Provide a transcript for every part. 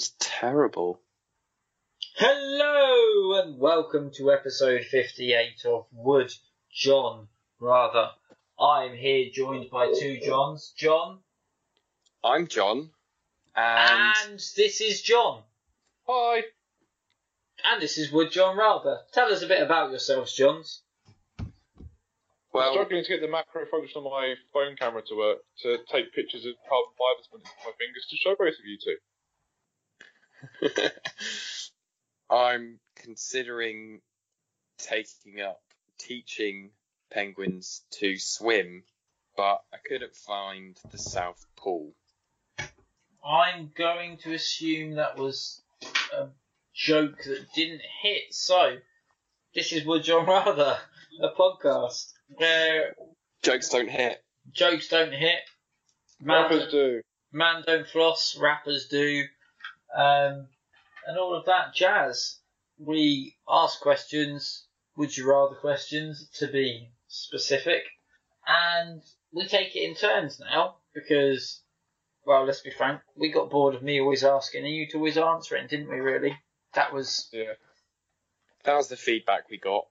sounds terrible. Hello and welcome to episode 58 of Would John Rather. I'm here joined by two Johns. John I'm John, and, and this is John. Hi. And this is Would John Rather. Tell us a bit about yourselves, Johns. I'm well, struggling to get the macro function on my phone camera to work to take pictures of carbon fibers with my fingers to show both of you two. I'm considering taking up teaching penguins to swim, but I couldn't find the South Pole. I'm going to assume that was a joke that didn't hit. So, this is Would John Rather, a podcast where Jokes don't hit. jokes don't hit, man, Rappers do. man don't floss, rappers do, um, and all of that jazz. We ask questions, would you rather questions to be specific, and we take it in turns now because, well, let's be frank, we got bored of me always asking and you to always answering, didn't we? Really, that was Yeah. That was the feedback we got.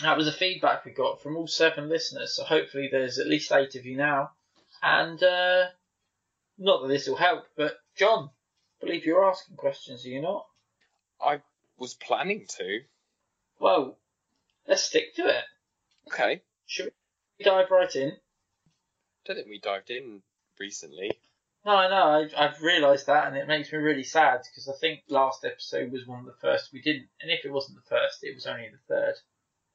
that was the feedback we got from all seven listeners. So hopefully there's at least eight of you now, and uh, not that this will help, but John, believe you're asking questions, are you not? I was planning to. Well, let's stick to it. Okay. Should we dive right in? Don't think we dived in recently. No, I know. I've, I've realised that, and it makes me really sad because I think last episode was one of the first we didn't. And if it wasn't the first, it was only the third.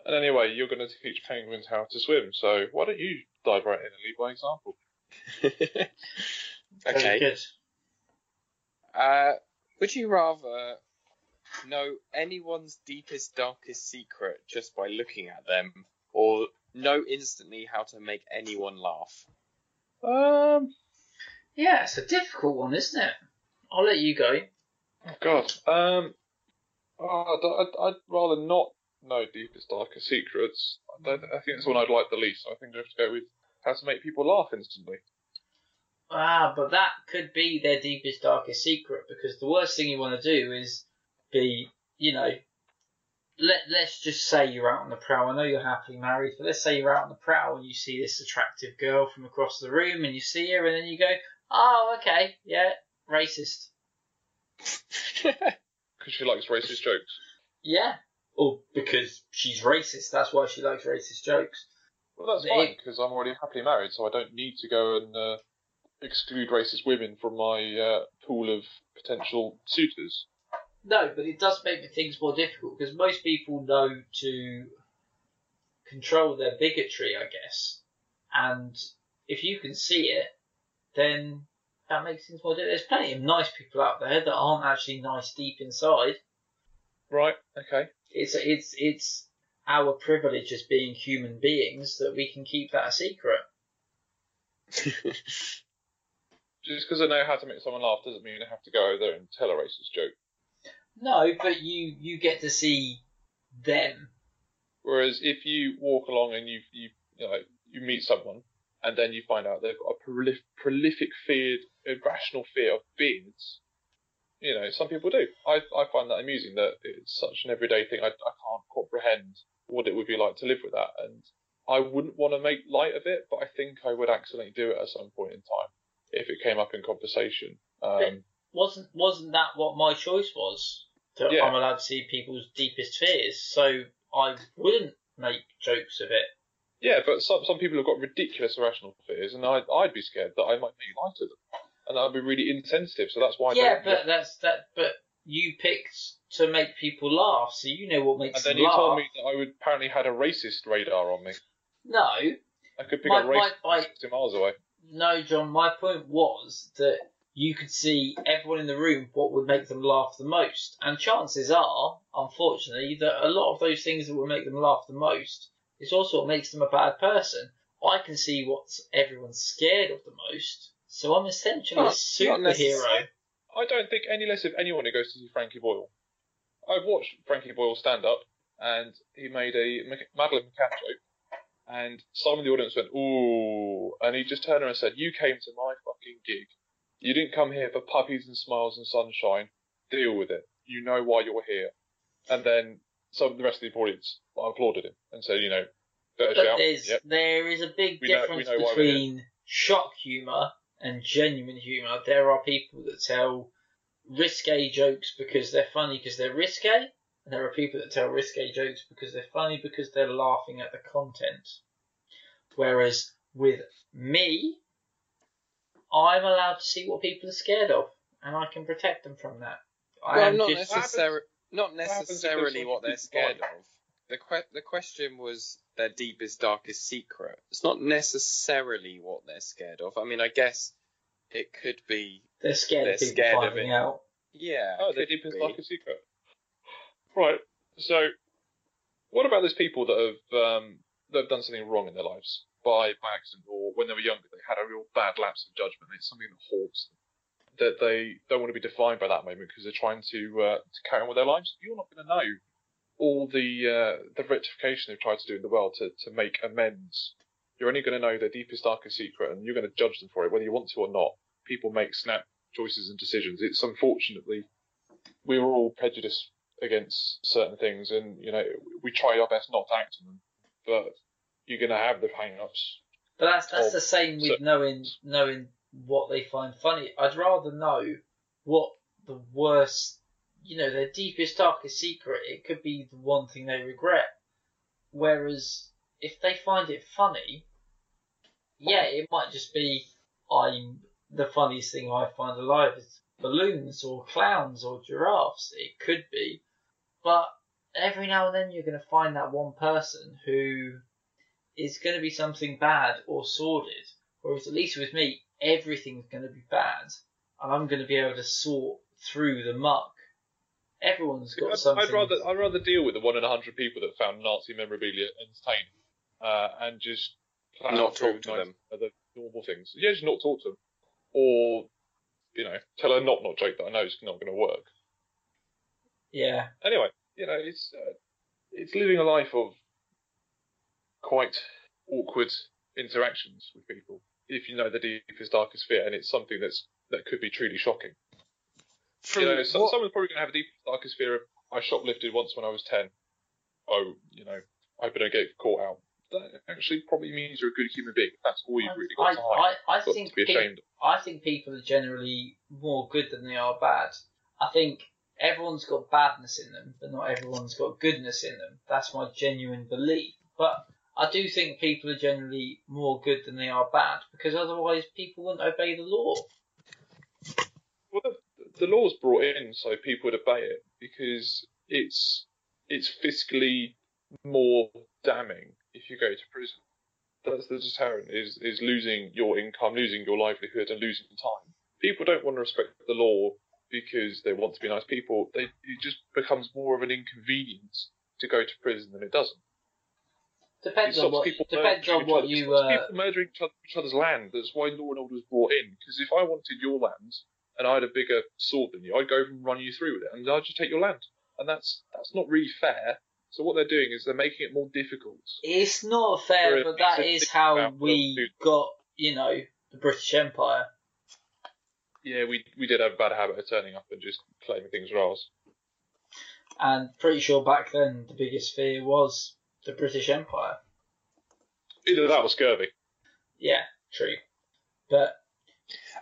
And anyway, you're going to teach penguins how to swim, so why don't you dive right in and lead by example? Okay. good. Uh, would you rather know anyone's deepest, darkest secret just by looking at them, or know instantly how to make anyone laugh? Um, Yeah, it's a difficult one, isn't it? I'll let you go. oh God. Um, oh, I'd, I'd, I'd rather not know deepest, darkest secrets. I, don't, I think it's one I'd like the least. I think I have to go with how to make people laugh instantly. Ah, but that could be their deepest, darkest secret because the worst thing you want to do is be, you know, let, let's just say you're out on the prowl. I know you're happily married, but let's say you're out on the prowl and you see this attractive girl from across the room and you see her and then you go, oh, okay, yeah, racist. Because she likes racist jokes. Yeah. Or because she's racist, that's why she likes racist jokes. Well, that's They- fine, because I'm already happily married, so I don't need to go and uh, exclude racist women from my uh, pool of potential suitors. No, but it does make things more difficult because most people know to control their bigotry, I guess. And if you can see it, then that makes things more difficult. There's plenty of nice people out there that aren't actually nice deep inside. Right, okay. It's it's it's our privilege as being human beings that we can keep that a secret. Just because I know how to make someone laugh doesn't mean I have to go over there and tell a racist joke. No, but you you get to see them. Whereas if you walk along and you you you know you meet someone and then you find out they've got a prolif- prolific fear, irrational fear of beards, you know some people do. I I find that amusing that it's such an everyday thing. I I can't comprehend what it would be like to live with that, and I wouldn't want to make light of it, but I think I would accidentally do it at some point in time if it came up in conversation. Um, Wasn't wasn't that what my choice was? That Yeah. I'm allowed to see people's deepest fears, so I wouldn't make jokes of it. Yeah, but some some people have got ridiculous irrational fears, and I'd I'd be scared that I might make light of them, and that'd be really insensitive. So that's why. I yeah, don't- but that's that. But you picked to make people laugh, so you know what makes And then you laugh. told me that I would apparently had a racist radar on me. No, I could pick My- up race my- my- from 60 miles away. No, John. My point was that you could see everyone in the room what would make them laugh the most, and chances are, unfortunately, that a lot of those things that would make them laugh the most is also what makes them a bad person. I can see what everyone's scared of the most, so I'm essentially a superhero. I don't think any less of anyone who goes to see Frankie Boyle. I've watched Frankie Boyle stand up, and he made a Madeleine McCann joke, and some of the audience went, ooh, and he just turned around and said, you came to my fucking gig, You didn't come here for puppies and smiles and sunshine. Deal with it. You know why you're here. And then some of the rest of the audience applauded him and said, you know, fair But shout. there's Yep. there is a big We difference know between shock humour and genuine humour. There are people that tell risque jokes because they're funny because they're risque, and there are people that tell risque jokes because they're funny because they're laughing at the content. Whereas with me, I'm allowed to see what people are scared of, and I can protect them from that. I Well, am not just necessarily. Not happens if there's necessarily something what they're scared like? of. The que- the question was their deepest, darkest secret. It's not necessarily what they're scared of. I mean, I guess it could be. they're scared They're of people scared of finding it. out. Yeah. Oh, it the deepest, be. darkest secret. Right. So, what about those people that have um, that have done something wrong in their lives by by accident or when they were younger they had a real bad lapse of judgment? It's something that haunts them. That they don't want to be defined by that moment because they're trying to uh, to carry on with their lives. You're not going to know all the uh, the rectification they've tried to do in the world to to make amends. You're only going to know their deepest, darkest secret, and you're going to judge them for it, whether you want to or not. People make snap choices and decisions. It's unfortunately we were all prejudiced against certain things, and you know we try our best not to act on them. But you're going to have the hang-ups. But that's that's the oh, same with knowing knowing what they find funny. I'd rather know what the worst, you know, their deepest, darkest secret. It could be the one thing they regret. Whereas if they find it funny, yeah, it might just be I'm the funniest thing I find alive is balloons or clowns or giraffes. It could be, but every now and then you're going to find that one person who is going to be something bad or sordid. Whereas at least with me, everything's going to be bad, and I'm going to be able to sort through the muck. Everyone's got I'd, something. I'd rather I'd rather deal with the one in a hundred people that found Nazi memorabilia entertaining, uh, and just plough Not talk to nice- them. The normal things. Yeah, just not talk to them, or you know, tell a not not joke that I know is not going to work. Yeah, anyway, you know, it's uh, it's living a life of quite awkward interactions with people. If you know the deepest, darkest fear, and it's something that's that could be truly shocking. From you know, so, what- someone's probably going to have a deepest, darkest fear of I shoplifted once when I was ten. Oh, you know, I hope I don't get caught out. That actually probably means you're a good human being. That's all you've really got I, to hide. I, I got think to be ashamed. of. I think people are generally more good than they are bad. I think everyone's got badness in them, but not everyone's got goodness in them. That's my genuine belief. But I do think people are generally more good than they are bad, because otherwise people wouldn't obey the law. Well, the, the law's brought in so people would obey it because it's it's fiscally more damning if you go to prison. That's the deterrent is is losing your income, losing your livelihood, and losing time. People don't want to respect the law because they want to be nice people. They it just becomes more of an inconvenience to go to prison than it doesn't. It Depends on what people depends on what other. You. Uh, people murdering each, other, each other's land. That's why law and order was brought in. Because if I wanted your land and I had a bigger sword than you, I'd go over and run you through with it, and I'd just take your land. And that's that's not really fair. So what they're doing is they're making it more difficult. It's not fair, but that is how we got, you know, the British Empire. Yeah, we we did have a bad habit of turning up and just claiming things were ours. And pretty sure back then the biggest fear was the British Empire. Either that or scurvy. Yeah, true. But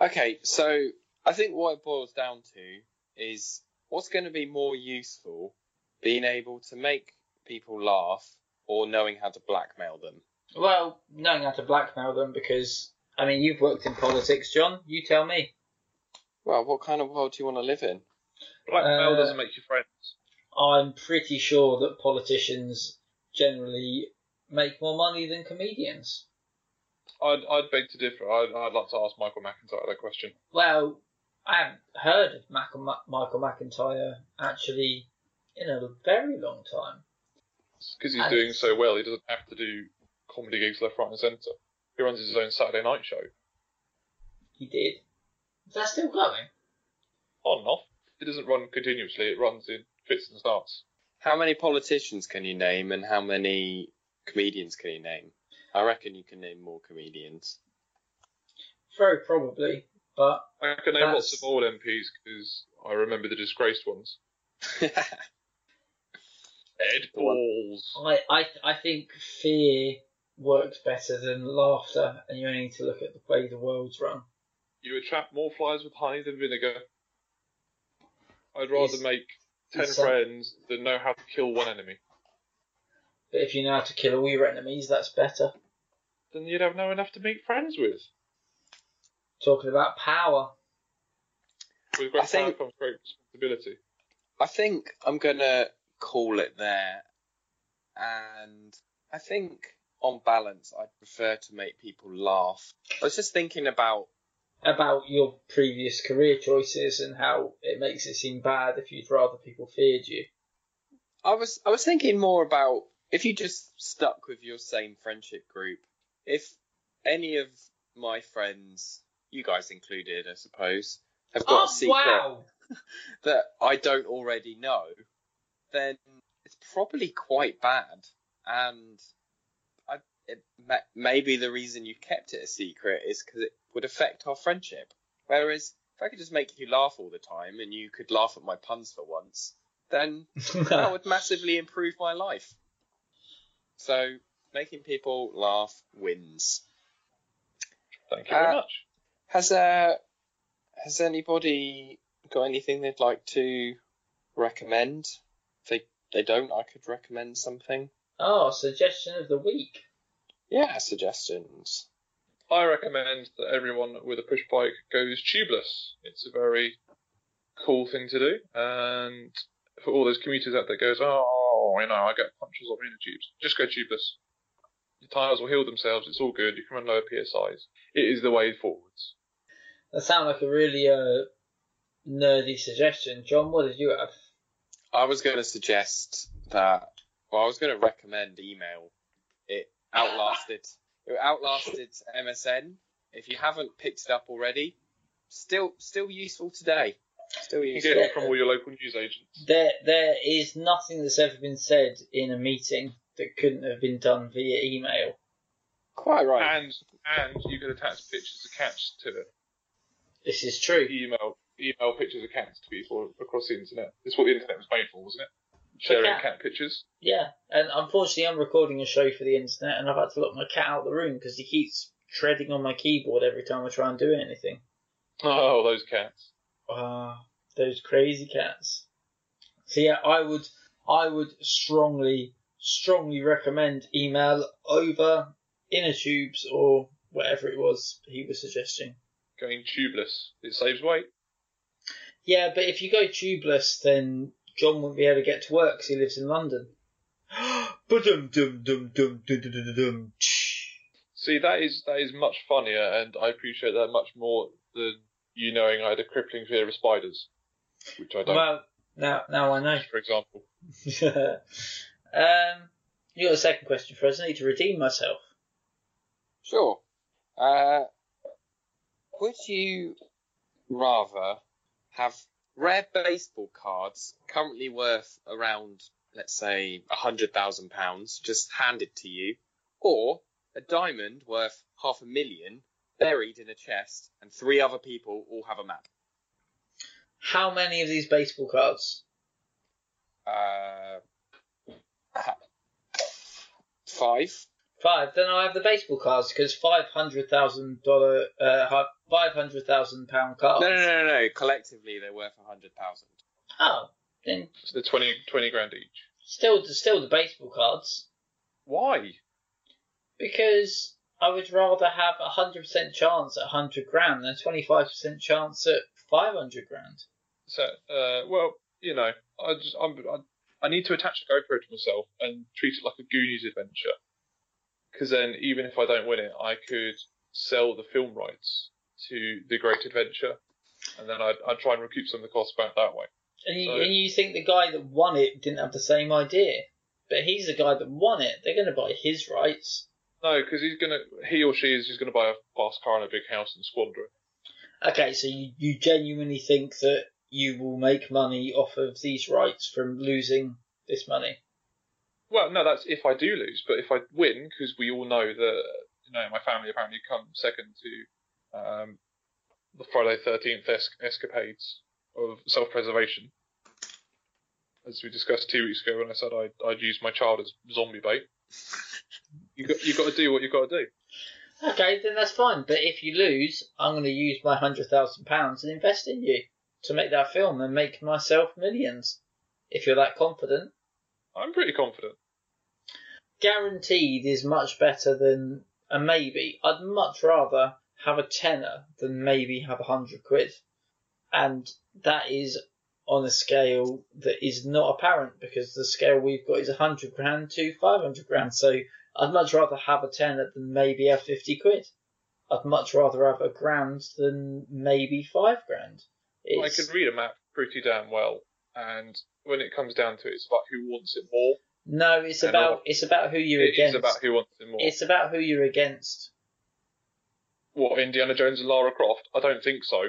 Okay, so I think what it boils down to is what's going to be more useful, being able to make people laugh or knowing how to blackmail them. well, knowing how to blackmail them because I mean you've worked in politics, John. You tell me. Well, what kind of world do you want to live in? Blackmail Uh, doesn't make you friends. I'm pretty sure that politicians generally make more money than comedians. I'd I'd beg to differ. I'd, I'd like to ask Michael McIntyre that question. Well, I haven't heard of Michael, Michael McIntyre actually in a very long time. Because he's And doing so well, he doesn't have to do comedy gigs left, right, and centre. He runs his own Saturday night show. He did. Is that still going? On and off. It doesn't run continuously. It runs in fits and starts. How many politicians can you name and how many comedians can you name? I reckon you can name more comedians. Very probably. But I can name lots of old MPs because I remember the disgraced ones. Ed Balls. I, I, I think fear works better than laughter, and you only need to look at the way the world's run. You attract more flies with honey than vinegar. I'd rather Is- make ten is some- uh, friends than know how to kill one enemy. But if you know how to kill all your enemies, that's better. Then you'd have no enough to make friends with. Talking about power. With great I think- power comes great responsibility. I think I'm gonna call it there, and I think on balance, I'd prefer to make people laugh. I was just thinking about About your previous career choices and how it makes it seem bad if you'd rather people feared you. I was I was thinking more about if you just stuck with your same friendship group. If any of my friends, you guys included, I suppose, have got a oh, secret Oh, wow! that I don't already know, then it's probably quite bad. And I, it, maybe the reason you kept it a secret is because it would affect our friendship. Whereas if I could just make you laugh all the time and you could laugh at my puns for once, then that would massively improve my life. So making people laugh wins. Thank you Uh, very much. Has uh has anybody got anything they'd like to recommend? If they they don't, I could recommend something. oh, suggestion of the week. Yeah, suggestions. I recommend that everyone with a push bike goes tubeless. It's a very cool thing to do, and for all those commuters out there goes, oh, you know, I get punches off in the tubes. Just go tubeless. Your tyres will heal themselves. It's all good. You can run lower PSIs. It is the way forwards. That sounds like a really uh, nerdy suggestion. John, what did you have? I was going to suggest that. Well, I was going to recommend email. It outlasted. It outlasted MSN. If you haven't picked it up already, still still useful today. Still useful. You can get it from all your local news agents. There, there is nothing that's ever been said in a meeting that couldn't have been done via email. Quite right. And and you can attach pictures of cats to it. This is true. Email email pictures of cats to people across the internet. This is what the internet was made for, wasn't it? Sharing cat. cat pictures. Yeah, and unfortunately, I'm recording a show for the internet, and I've had to lock my cat out of the room because he keeps treading on my keyboard every time I try and do anything. Oh, those cats. Ah, those crazy cats. So yeah, I would, I would strongly, strongly recommend email over inner tubes or whatever it was he was suggesting. Going tubeless. It saves weight. Yeah, but if you go tubeless, then John won't be able to get to work because he lives in London. Ba-dum dum dum dum dum dum dum dum. See, that is that is much funnier, and I appreciate that much more than you knowing I had a crippling fear of spiders, which I don't, Well, now now I know. for example. um, you got a second question for us? I need to redeem myself. Sure. Uh, would you rather have rare baseball cards currently worth around, let's say, a hundred thousand pounds just handed to you, or a diamond worth half a million buried in a chest and three other people all have a map? How many of these baseball cards? Uh, five. Five. Then I have the baseball cards because five hundred thousand dollar, uh, five hundred thousand pound cards. No, no, no, no, no. Collectively, they're worth a hundred thousand. Oh, then So they're 20, 20 grand each. still, still the baseball cards Why? because I would rather have a hundred percent chance at hundred grand than twenty five percent chance at five hundred grand. So, uh, well, you know, I just I'm, I, I need to attach a GoPro to myself and treat it like a Goonies adventure. Because then, even if I don't win it, I could sell the film rights to the Great Adventure, and then I'd, I'd try and recoup some of the costs back that way. And you, So- and you think the guy that won it didn't have the same idea, but he's the guy that won it. They're going to buy his rights. No, because he's gonna, he or she is just gonna buy a fast car and a big house and squander it. Okay, so you, you genuinely think that you will make money off of these rights from losing this money? Well, no, that's if I do lose, but if I win, because we all know that you know my family apparently come second to um, the Friday Thirteenth es- escapades of self-preservation, as we discussed two weeks ago when I said I'd, I'd use my child as zombie bait. You got you got to do what you've got to do. Okay, then that's fine. But if you lose, I'm going to use my hundred thousand pounds and invest in you to make that film and make myself millions. If you're that confident, I'm pretty confident. guaranteed is much better than a maybe. I'd much rather have a tenner than maybe have a hundred quid, and that is on a scale that is not apparent because the scale we've got is a hundred grand to five hundred grand. So I'd much rather have a tenner than maybe have fifty quid. I'd much rather have a grand than maybe five grand. I can read a map pretty damn well, and when it comes down to it, it's about who wants it more. no, it's I about it's about who you're It against. about who wants it more. It's about who you're against. What Indiana Jones and Lara Croft? I don't think so.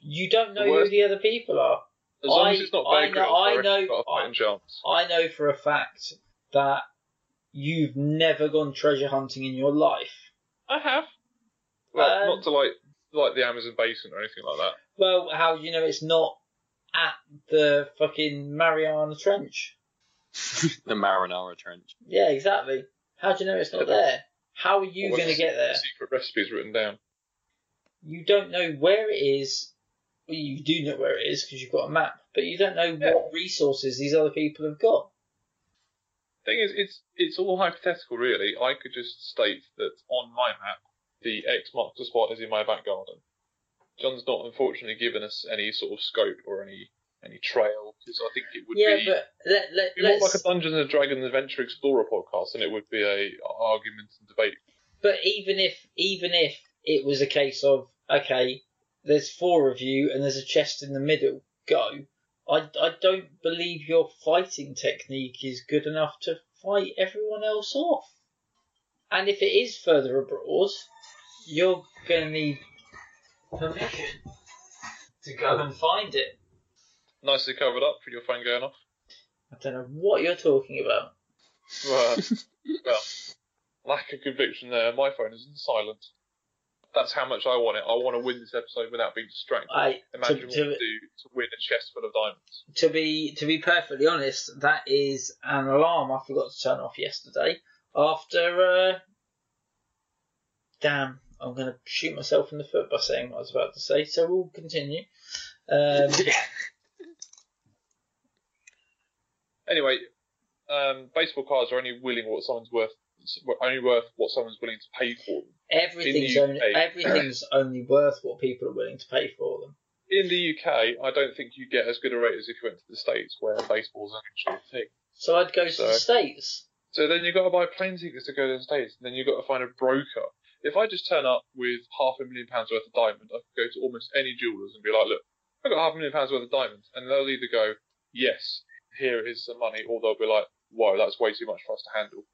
You don't know The who the other people are. As long I- as it's not I Bear know- I I know- you've got a fighting chance. I know for a fact that you've never gone treasure hunting in your life. I have. Well, Um, not to like like the Amazon basin or anything like that. Well, how do you know it's not at the fucking Mariana Trench? the Marinara Trench. Yeah, exactly. How do you know it's not there? How are you going to get there? Secret recipes written down. You don't know where it is. Well, you do know where it is because you've got a map, but you don't know Yeah. what resources these other people have got. Thing is, it's it's all hypothetical, really. I could just state that on my map, the X marks the spot is in my back garden. John's not unfortunately given us any sort of scope or any any trail because I think it would yeah, be, but let, let, be more like a Dungeons and Dragons Adventure Explorer podcast than it would be a argument and debate. But even if even if it was a case of okay, there's four of you and there's a chest in the middle, go. I, I don't believe your fighting technique is good enough to fight everyone else off. And if it is further abroad, you're gonna need permission to go and find it. Nicely covered up for your phone going off. I don't know what you're talking about. Well, well, lack of conviction there. My phone is in silent. That's how much I want it. I want to win this episode without being distracted. I Imagine to, what to, to do to win a chest full of diamonds. to be to be perfectly honest, that is an alarm I forgot to turn off yesterday. After, uh, damn, I'm going to shoot myself in the foot by saying what I was about to say. So we'll continue. Um, Anyway, um, baseball cards are only willing what someone's worth. Only worth what someone's willing to pay for them. everything's only everything's only worth what people are willing to pay for them. In the UK, I don't think you get as good a rate as if you went to the States, where baseball's an actual thing. So I'd go to So- the states. So then you've got to buy plane tickets to go to the States, and then you've got to find a broker. If I just turn up with half a million pounds worth of diamond, I could go to almost any jewellers and be like, look, I've got half a million pounds worth of diamonds. And they'll either go, yes, here is some money, or they'll be like, whoa, that's way too much for us to handle.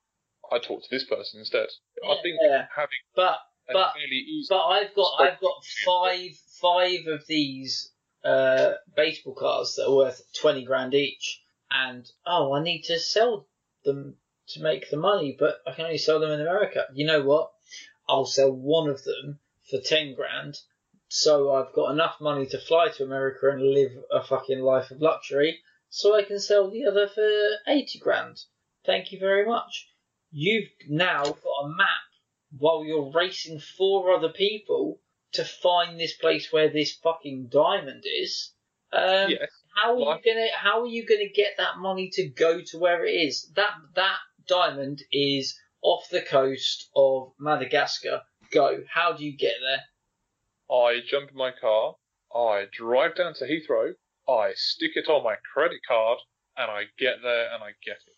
I talk to this person instead. I think Yeah. having But But- really. But I've got I've got five five of these uh, baseball cards that are worth twenty grand each, and oh, I need to sell them to make the money, but I can only sell them in America. You know what? I'll sell one of them for ten grand, so I've got enough money to fly to America and live a fucking life of luxury, so I can sell the other for eighty grand. Thank you very much. You've now got a map while you're racing four other people to find this place where this fucking diamond is. Um, yes. How are Well, you gonna How are you gonna get that money to go to where it is? That that diamond is off the coast of Madagascar. Go. How do you get there? I jump in my car, I drive down to Heathrow, I stick it on my credit card, and I get there and I get it.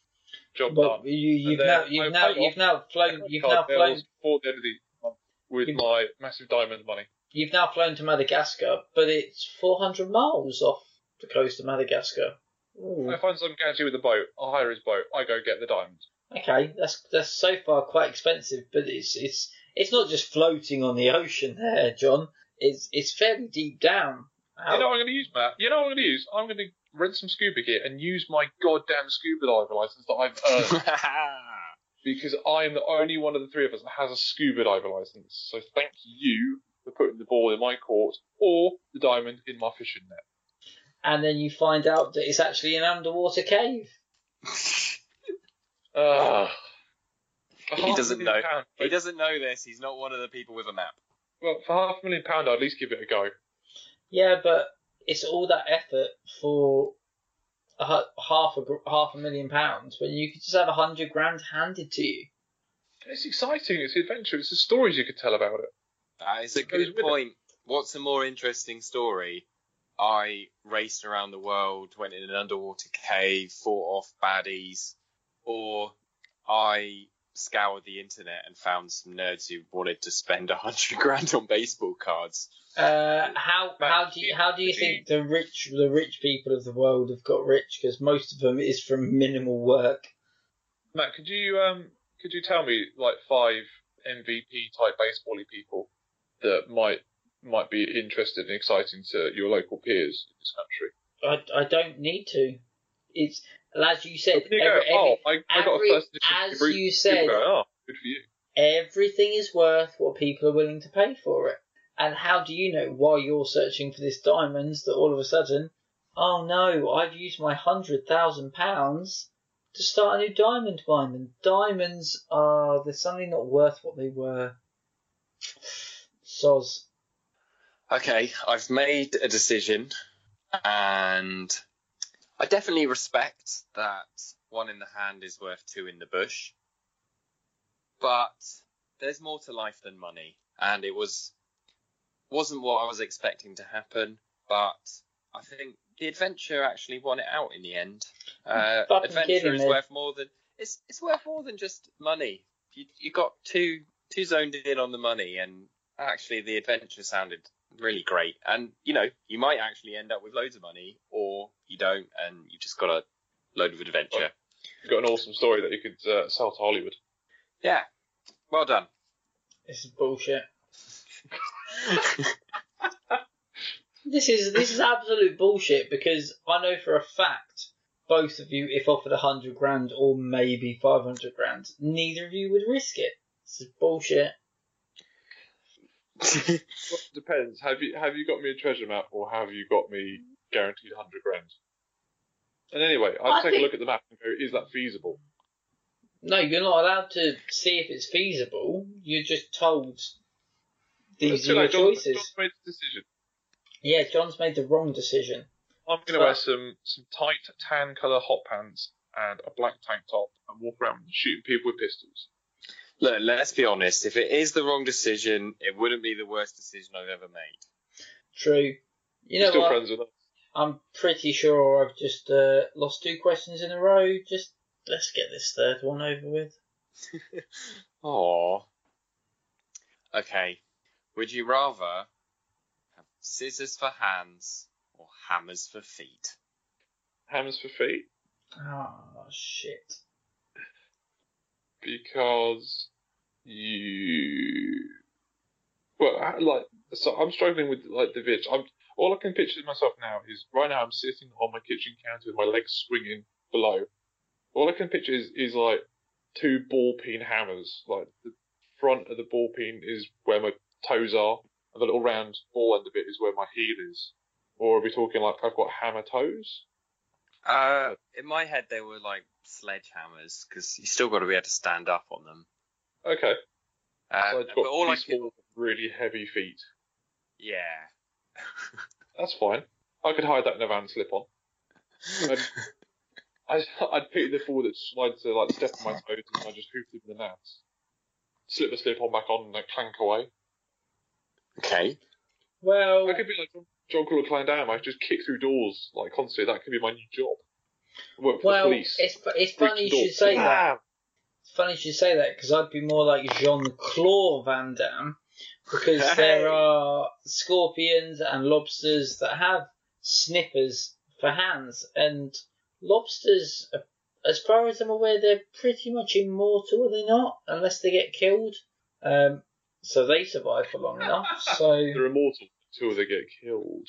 Job Well, done. you, you've now you've now you've now flown you've now flown before the end of the month with You- my massive diamond money. you've now flown to Madagascar, but it's 400 miles off the coast of Madagascar. Ooh. I find some guy with a boat, I hire his boat, I go get the diamond. Okay, that's that's so far quite expensive, but it's it's it's not just floating on the ocean there, John. It's it's fairly deep down. You know what I'm going to use, Matt? You know what I'm going to use? I'm going to rent some scuba gear and use my goddamn scuba diver license that I've earned because I'm the only one of the three of us that has a scuba diver license. So thank you for putting the ball ball in my court or the diamond in my fishing net. And then you find out that it's actually an underwater cave. For He doesn't know. pound- he doesn't know this. He's not one of the people with a map. Well, for half a million pound, I'd at least give it a go. Yeah, but it's all that effort for a, half a half a million pounds when you could just have a hundred grand handed to you. It's exciting. It's adventure. It's the stories you could tell about it. That is a good with it. point. What's a more interesting story? I raced around the world, went in an underwater cave, fought off baddies, or I scoured the internet and found some nerds who wanted to spend a hundred grand on baseball cards. Uh, how But how do you how do you it- think the rich the rich people of the world have got rich? Because most of them is from minimal work. Matt, could you um could you tell me like five MVP type basebally people that might might be interested and exciting to your local peers in this country? I, I don't need to. It's as you said. You every- go. oh, every- I, I got every- a first edition. as Bruce you said- Silver. Oh, good for you. everything is worth what people are willing to pay for it. And how do you know while you're searching for this diamonds that all of a sudden, oh no, I've used my hundred thousand pounds to start a new diamond mine. And diamonds are they're suddenly not worth what they were. Soz. Okay, I've made a decision, and I definitely respect that one in the hand is worth two in the bush. But there's more to life than money, and it was wasn't what I was expecting to happen. But I think the adventure actually won it out in the end. Uh, adventure is me. worth more than it's it's worth more than just money. You you got two two zoned in on the money, and actually the adventure sounded really great. And you know, you might actually end up with loads of money, or you don't, and you've just got a load of adventure. You've got an awesome story that you could uh, sell to Hollywood. Yeah, well done. This is bullshit. This is this is absolute bullshit because I know for a fact both of you, if offered a hundred grand or maybe five hundred grand, neither of you would risk it. This is bullshit. Well, depends. Have you have you got me a treasure map or have you got me guaranteed hundred grand? And anyway, I'd I take think- a look at the map and go, is that feasible? No, you're not allowed to see if it's feasible. You're just told these It's are too your late. John's- choices. John's made the decision. Yeah, John's made the wrong decision. I'm going to wear some some tight tan colour hot pants and a black tank top and walk around shooting people with pistols. Look, let's be honest. If it is the wrong decision, it wouldn't be the worst decision I've ever made. True. You You're know still what? friends with us. I'm pretty sure I've just uh, lost two questions in a row. Just let's get this third one over with. Aww. Okay. Would you rather have scissors for hands or hammers for feet? Hammers for feet Oh shit. Because you. Well, I- like so, I'm struggling with like the vid. I'm all I can picture myself now is right now I'm sitting on my kitchen counter with my legs swinging below. All I can picture is is like two ball peen hammers. Like the front of the ball peen is where my toes are, and the little round ball end of it is where my heel is. Or are we talking like I've got hammer toes? Uh, in my head, they were like sledgehammers because you still got to be able to stand up on them. Okay. Uh, So I've but got all I could, really heavy feet. yeah. That's fine. I could hide that in a Vans slip on. I'd, I'd, I'd pity the fool that tried to like step on my toes and I just hoofed him in the nuts. Slip the slip on back on and like clank away. okay. Well, I could be like John, John Crawler Clan Down. I just kick through doors like constantly. That could be my new job. Work for well, the police. it's it's funny you should say that. It's funny you should say that because I'd be more like Jean Claude Van Damme because there are scorpions and lobsters that have snippers for hands, and lobsters, as far as I'm aware, they're pretty much immortal, are they not? Unless they get killed. Um, so they survive for long enough. So They're immortal until they get killed.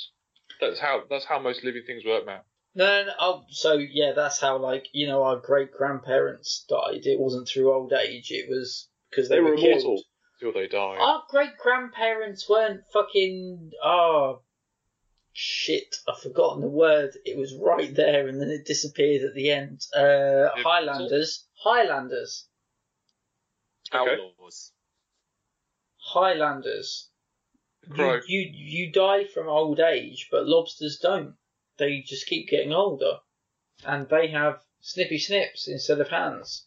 That's how. That's how most living things work, Matt. No, no, no, oh, so yeah, that's how like you know our great grandparents died. It wasn't through old age; it was because they, They were, were killed. immortal. till they died. Our great grandparents weren't fucking. Oh, shit. I've forgotten the word. It was right there and then it disappeared at the end. Uh, Yeah, Highlanders. Highlanders. Okay. Outlaws. Highlanders. Crow. You, you you die from old age, but lobsters don't. They just keep getting older, and they have snippy snips instead of hands.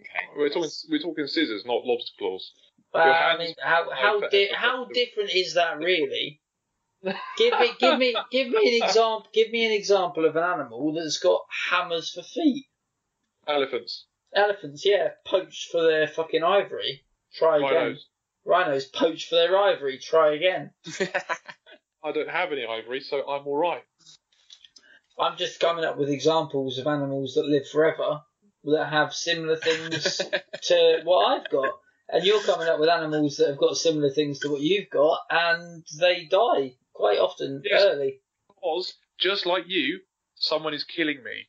Okay. We're talking we're talking scissors, not lobster claws. Well, Your I mean, how how di- how different is that really? give me give me give me an example. Give me an example of an animal that's got hammers for feet. Elephants, Elephants, yeah, poached for their fucking ivory. Try again. rhinos. Rhinos poached for their ivory. Try again. I don't have any ivory, so I'm all right. I'm just coming up with examples of animals that live forever that have similar things to what I've got. And you're coming up with animals that have got similar things to what you've got, and they die quite often Yes. early. Because, just like you, someone is killing me,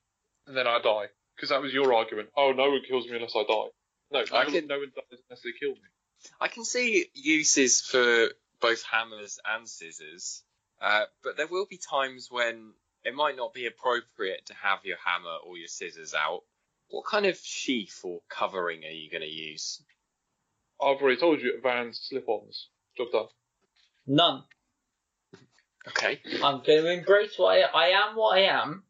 and then I die. Because that was your argument. Oh, no one kills me unless I die. No, no, I one- can- no one dies unless they kill me. I can see uses for both hammers and scissors, uh, but there will be times when it might not be appropriate to have your hammer or your scissors out. What kind of sheath or covering are you going to use? I've already told you, Vans slip-ons. Job done. None. Okay, I'm going to embrace what I, I am, what I am,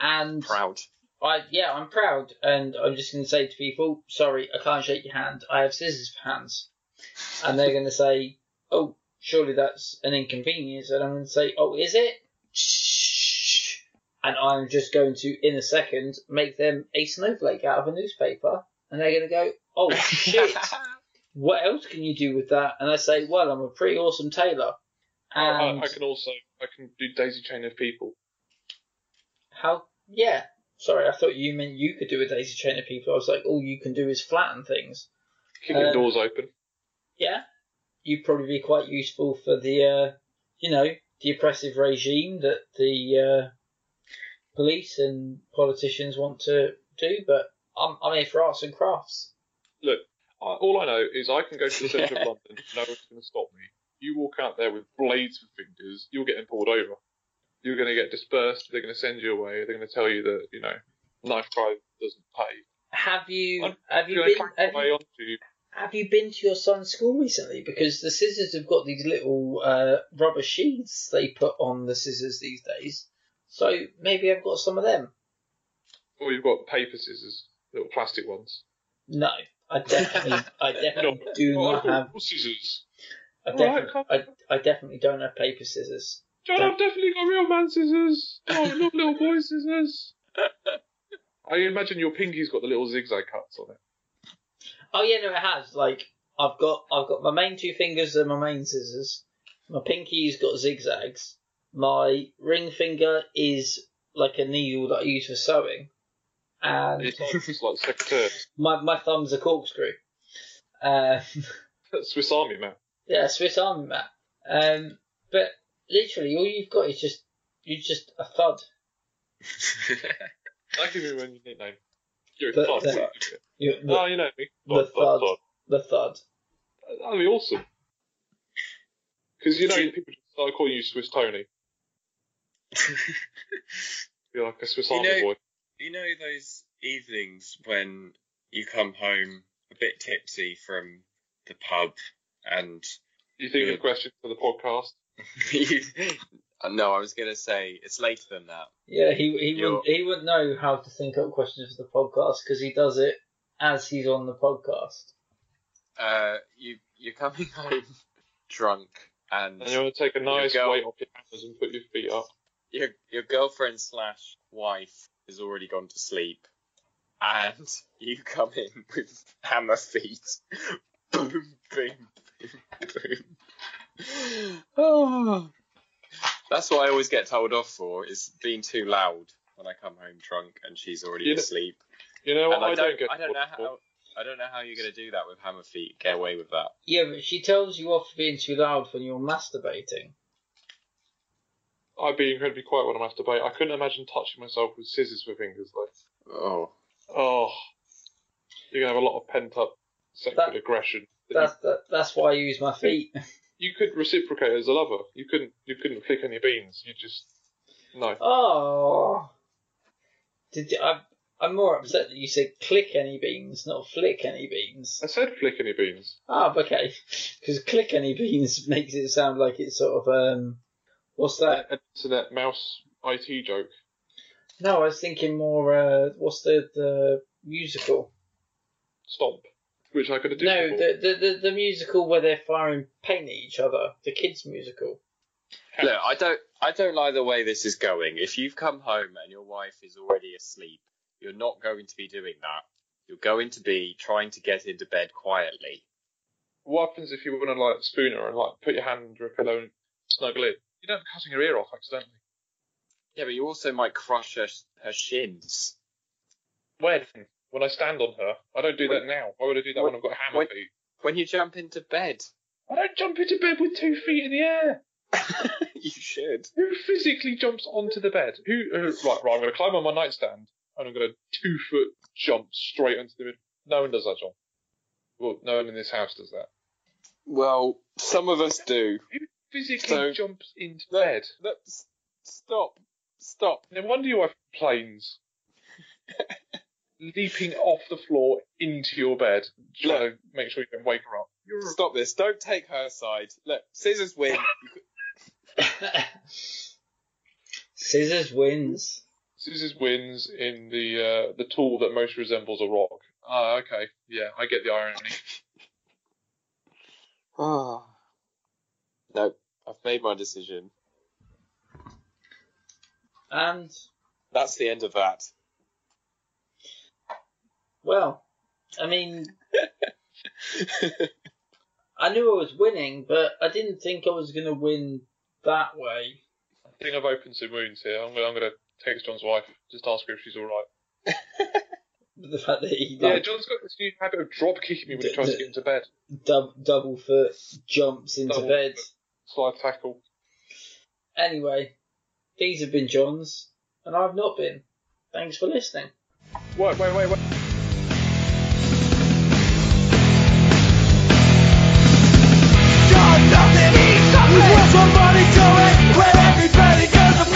and proud. I yeah, I'm proud, and I'm just going to say to people, sorry, I can't shake your hand. I have scissors for hands, and they're going to say, oh, surely that's an inconvenience, and I'm going to say, oh, is it? And I'm just going to, in a second, make them a snowflake out of a newspaper, and they're going to go, oh shit, what else can you do with that? And I say, well, I'm a pretty awesome tailor. I, And I, I can also I can do daisy chain of people. How? Yeah. Sorry, I thought you meant you could do a daisy chain of people. I was like, all you can do is flatten things. Kicking Um, doors open. Yeah. You'd probably be quite useful for the, uh, you know, the oppressive regime that the uh, police and politicians want to do. But I'm, I'm here for arts and crafts. Look, I, all I know is I can go to the centre of London. No one's going to stop me. You walk out there with blades for fingers, you're getting pulled over. You're going to get dispersed. They're going to send you away. They're going to tell you that you know knife crime doesn't pay. Have you I'm have you You're going to been have way you, have you been to your son's school recently? Because the scissors have got these little uh, rubber sheaths they put on the scissors these days. So maybe I've got some of them. Or you've got paper scissors, little plastic ones. No, I definitely, I definitely do Oh, not got scissors. I definitely, I, I definitely don't have paper scissors. John, I've definitely got real man scissors. Oh, not little boy scissors. I imagine your pinky's got the little zigzag cuts on it. Oh yeah, no, it has. Like I've got, I've got my main two fingers and my main scissors. My pinky's got zigzags. My ring finger is like a needle that I use for sewing, and It's like, it's secretary. my my thumb's a corkscrew. Um, Swiss Army man. yeah, Swiss Army man. Um, but literally, all you've got is just you're just a thud. I give you a new nickname. You're a The- thud. the- You're the, Oh, you know me. the Thud, thud, thud. thud. the thud. That'd be awesome. Because you know people just start calling you Swiss Tony. You're like a Swiss You Army know- boy. you know those evenings when you come home a bit tipsy from the pub and You think Yeah. of questions for the podcast? You, no, I was gonna say it's later than that. Yeah, he he You're- wouldn't he wouldn't know how to think up questions for the podcast because he does it as he's on the podcast. Uh, you you're coming home drunk and And you want to take a nice go. weight off your hammers and put your feet up. your your girlfriend slash wife has already gone to sleep, and you come in with hammer feet, boom, boom, boom, boom. Oh. That's what I always get told off for is being too loud when I come home drunk and she's already You know- asleep. You know what? I, I don't, get I don't know how. I don't know how you're gonna do that with hammer feet. Get away with that. Yeah, but she tells you off for being too loud when you're masturbating. I'd be incredibly quiet when I masturbate. I couldn't imagine touching myself with scissors for fingers like. Oh, Oh, you're gonna have a lot of pent up sexual That- aggression. That's that, that's why I use my feet. You could reciprocate as a lover. You couldn't. You couldn't flick any beans. You just no. Oh, did you, I, I'm more upset that you said click any beans, not flick any beans. I said flick any beans. Ah, okay. Because click any beans makes it sound like it's sort of um, what's that? An internet mouse IT joke. No, I was thinking more. Uh, what's the the musical? Stomp, which I could have done. No, before. the, the the the musical where they're firing paint at each other. The kids musical. Look, I don't, I don't like the way this is going. If you've come home and your wife is already asleep, you're not going to be doing that. You're going to be trying to get into bed quietly. What happens if you want to like spoon her and like put your hand under a pillow and snuggle in? You don't cutting her ear off accidentally. Yeah, but you also might crush her, her shins. When? When I stand on her, I don't do that now. Why would I do that when- when, I've got a hammer when- feet? When you jump into bed, I don't jump into bed with two feet in the air. you should. Who physically jumps onto the bed? Who? Uh, right, right. I'm going to climb on my nightstand and I'm going to two foot jump straight onto the bed. No one does that, John. Well, no one in this house does that. Well, some of us do. Who physically So- jumps into No. bed? S- stop, stop. No wonder you have planes. Leaping off the floor into your bed, trying to make sure you don't wake her up. You're a Stop this. Don't take her side. Look, scissors win. Scissors wins. Scissors wins in the uh, the tool that most resembles a rock. Ah, okay. Yeah, I get the irony. Ah. no, I've made my decision. And That's the end of that. Well, I mean, I knew I was winning, but I didn't think I was going to win that way. I think I've opened some wounds here. I'm gonna, I'm gonna text John's wife, just ask her if she's all right. the fact that he yeah, like, John's got this new habit of drop kicking me when he tries to get into bed. dub, double foot jumps into Double bed. foot. Slide tackle. Anyway, these have been John's, and I've not been. Thanks for listening. Wait, wait, wait, wait. Let do it when everybody goes.